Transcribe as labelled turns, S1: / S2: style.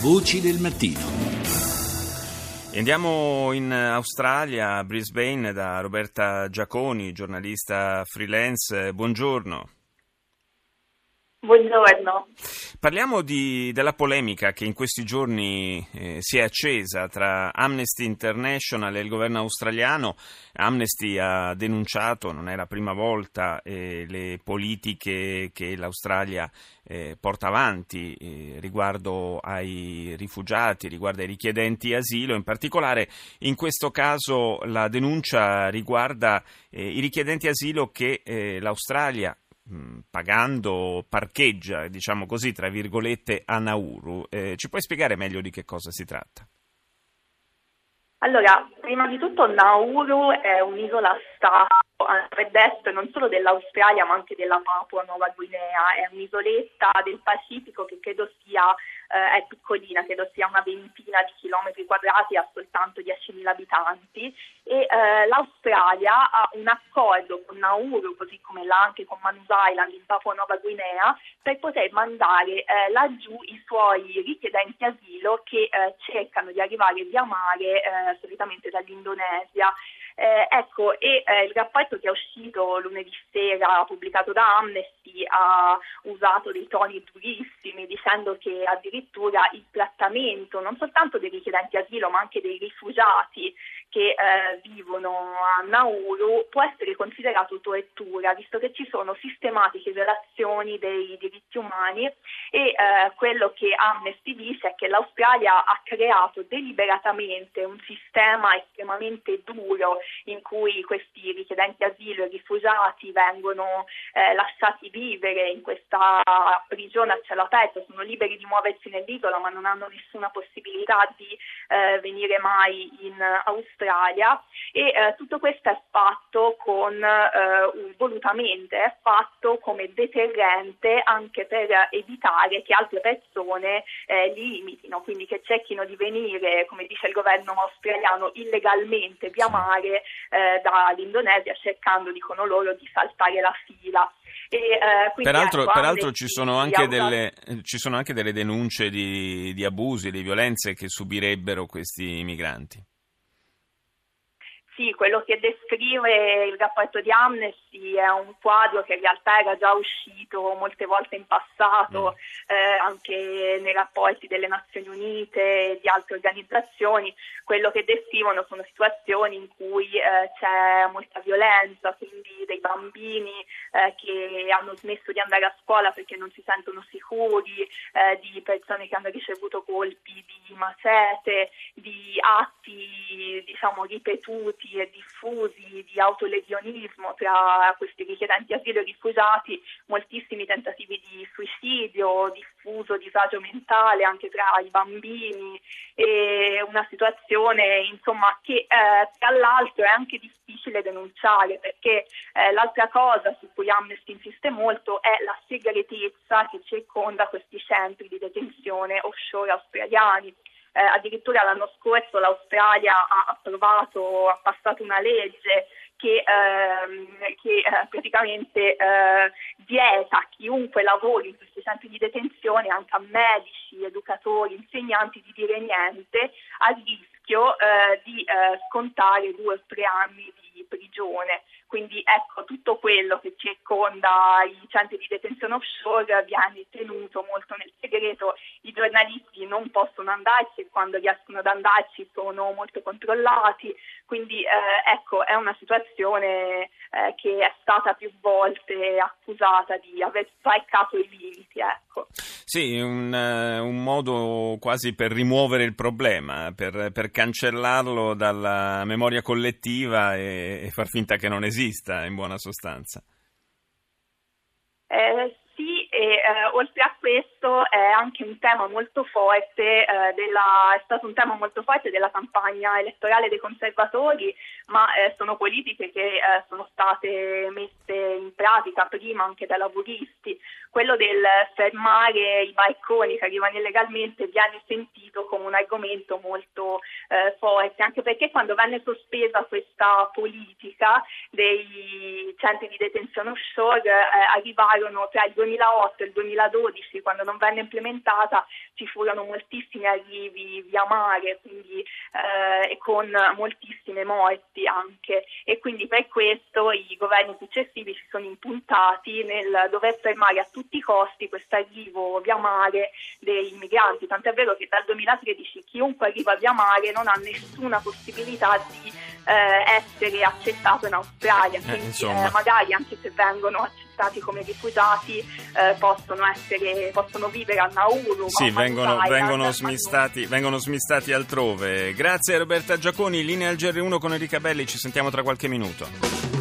S1: Voci del mattino.
S2: Andiamo in Australia, Brisbane, da Roberta Giaconi, giornalista freelance. Buongiorno.
S3: Buongiorno.
S2: Parliamo di, della polemica che in questi giorni eh, si è accesa tra Amnesty International e il governo australiano. Amnesty ha denunciato, non è la prima volta, eh, le politiche che l'Australia eh, porta avanti eh, riguardo ai rifugiati, riguardo ai richiedenti asilo. In particolare in questo caso la denuncia riguarda eh, i richiedenti asilo che eh, l'Australia pagando parcheggia, diciamo così, tra virgolette, a Nauru. Eh, ci puoi spiegare meglio di che cosa si tratta?
S3: Allora, prima di tutto Nauru è un'isola-stato a nord-est non solo dell'Australia ma anche della Papua Nuova Guinea, è un'isoletta del Pacifico che credo sia eh, è piccolina, credo sia una ventina di chilometri quadrati, ha soltanto 10.000 abitanti e eh, l'Australia ha un accordo con Nauru, così come l'ha anche con Manus Island in Papua Nuova Guinea, per poter mandare eh, laggiù i suoi richiedenti asilo che eh, cercano di arrivare via mare eh, solitamente dall'Indonesia. Eh, ecco, e eh, il rapporto che è uscito lunedì sera, pubblicato da Amnesty, ha usato dei toni durissimi, dicendo che addirittura il trattamento non soltanto dei richiedenti asilo, ma anche dei rifugiati che eh, vivono a Nauru può essere considerato tortura, visto che ci sono sistematiche violazioni dei diritti umani e eh, quello che Amnesty dice è che l'Australia ha creato deliberatamente un sistema estremamente duro in cui questi richiedenti asilo e rifugiati vengono eh, lasciati vivere in questa prigione a cielo aperto, sono liberi di muoversi nell'isola ma non hanno nessuna possibilità di eh, venire mai in Australia Australia e eh, tutto questo è fatto con, eh, volutamente, è fatto come deterrente anche per evitare che altre persone eh, li limitino, quindi che cerchino di venire, come dice il governo australiano, illegalmente via mare eh, dall'Indonesia cercando, dicono loro, di saltare la fila.
S2: E, eh, peraltro, ecco, peraltro ci, sono delle, ci, sono anche delle, denunce di, di abusi, di violenze che subirebbero questi migranti.
S3: Sì, quello che descrive il rapporto di Amnesty è un quadro che in realtà era già uscito molte volte in passato, mm. eh, anche nei rapporti delle Nazioni Unite e di altre organizzazioni. Quello che descrivono sono situazioni in cui eh, c'è molta violenza, quindi dei bambini eh, che hanno smesso di andare a scuola perché non si sentono sicuri, eh, di persone che hanno ricevuto colpi di macete, di atti diciamo ripetuti e diffusi di autolesionismo tra questi richiedenti asilo e rifugiati, moltissimi tentativi di suicidio, diffuso disagio mentale anche tra i bambini e una situazione insomma che eh, tra l'altro è anche difficile denunciare perché eh, l'altra cosa su cui Amnesty insiste molto è la segretezza che circonda questi centri di detenzione offshore australiani eh, addirittura l'anno scorso l'Australia ha approvato, ha passato una legge che, ehm, che eh, praticamente eh, vieta a chiunque lavori in questi centri di detenzione, anche a medici, educatori, insegnanti, di dire niente a rischio eh, di eh, scontare due o tre anni di prigione. Quindi ecco, tutto quello che circonda i centri di detenzione offshore viene tenuto molto nel segreto, i giornalisti non possono andarci e quando riescono ad andarci sono molto controllati, quindi eh, ecco, è una situazione eh, che è stata più volte accusata di aver spaccato i limiti. Ecco.
S2: Sì, un, uh, un, modo quasi per rimuovere il problema, per, per cancellarlo dalla memoria collettiva e, e far finta che non esista in buona sostanza.
S3: Eh, sì, e eh, oltre a questo è anche un tema molto forte, eh, della, è stato un tema molto forte della campagna elettorale dei conservatori, ma eh, sono politiche che eh, sono state messe in pratica prima anche dai lavoristi. Quello del fermare i barconi che arrivano illegalmente viene sentito come un argomento molto eh, forte, anche perché quando venne sospesa questa politica dei centri di detenzione offshore eh, arrivarono tra il 2008 2008 e il 2012, quando non venne implementata, ci furono moltissimi arrivi via mare quindi, eh, e con moltissime morti anche. E quindi per questo i governi successivi si sono impuntati nel dover fermare a tutti i costi questo arrivo via mare dei migranti. Tant'è vero che dal 2013 chiunque arriva via mare non ha nessuna possibilità di eh, essere accettato in Australia, eh, quindi eh, magari anche se vengono accettati come rifugiati eh, possono, essere, possono vivere a Nauru.
S2: Sì, vengono, vengono, smistati, vengono, smistati, altrove. Grazie Roberta Giaconi, linea al GR1 con Enrica Belli, ci sentiamo tra qualche minuto.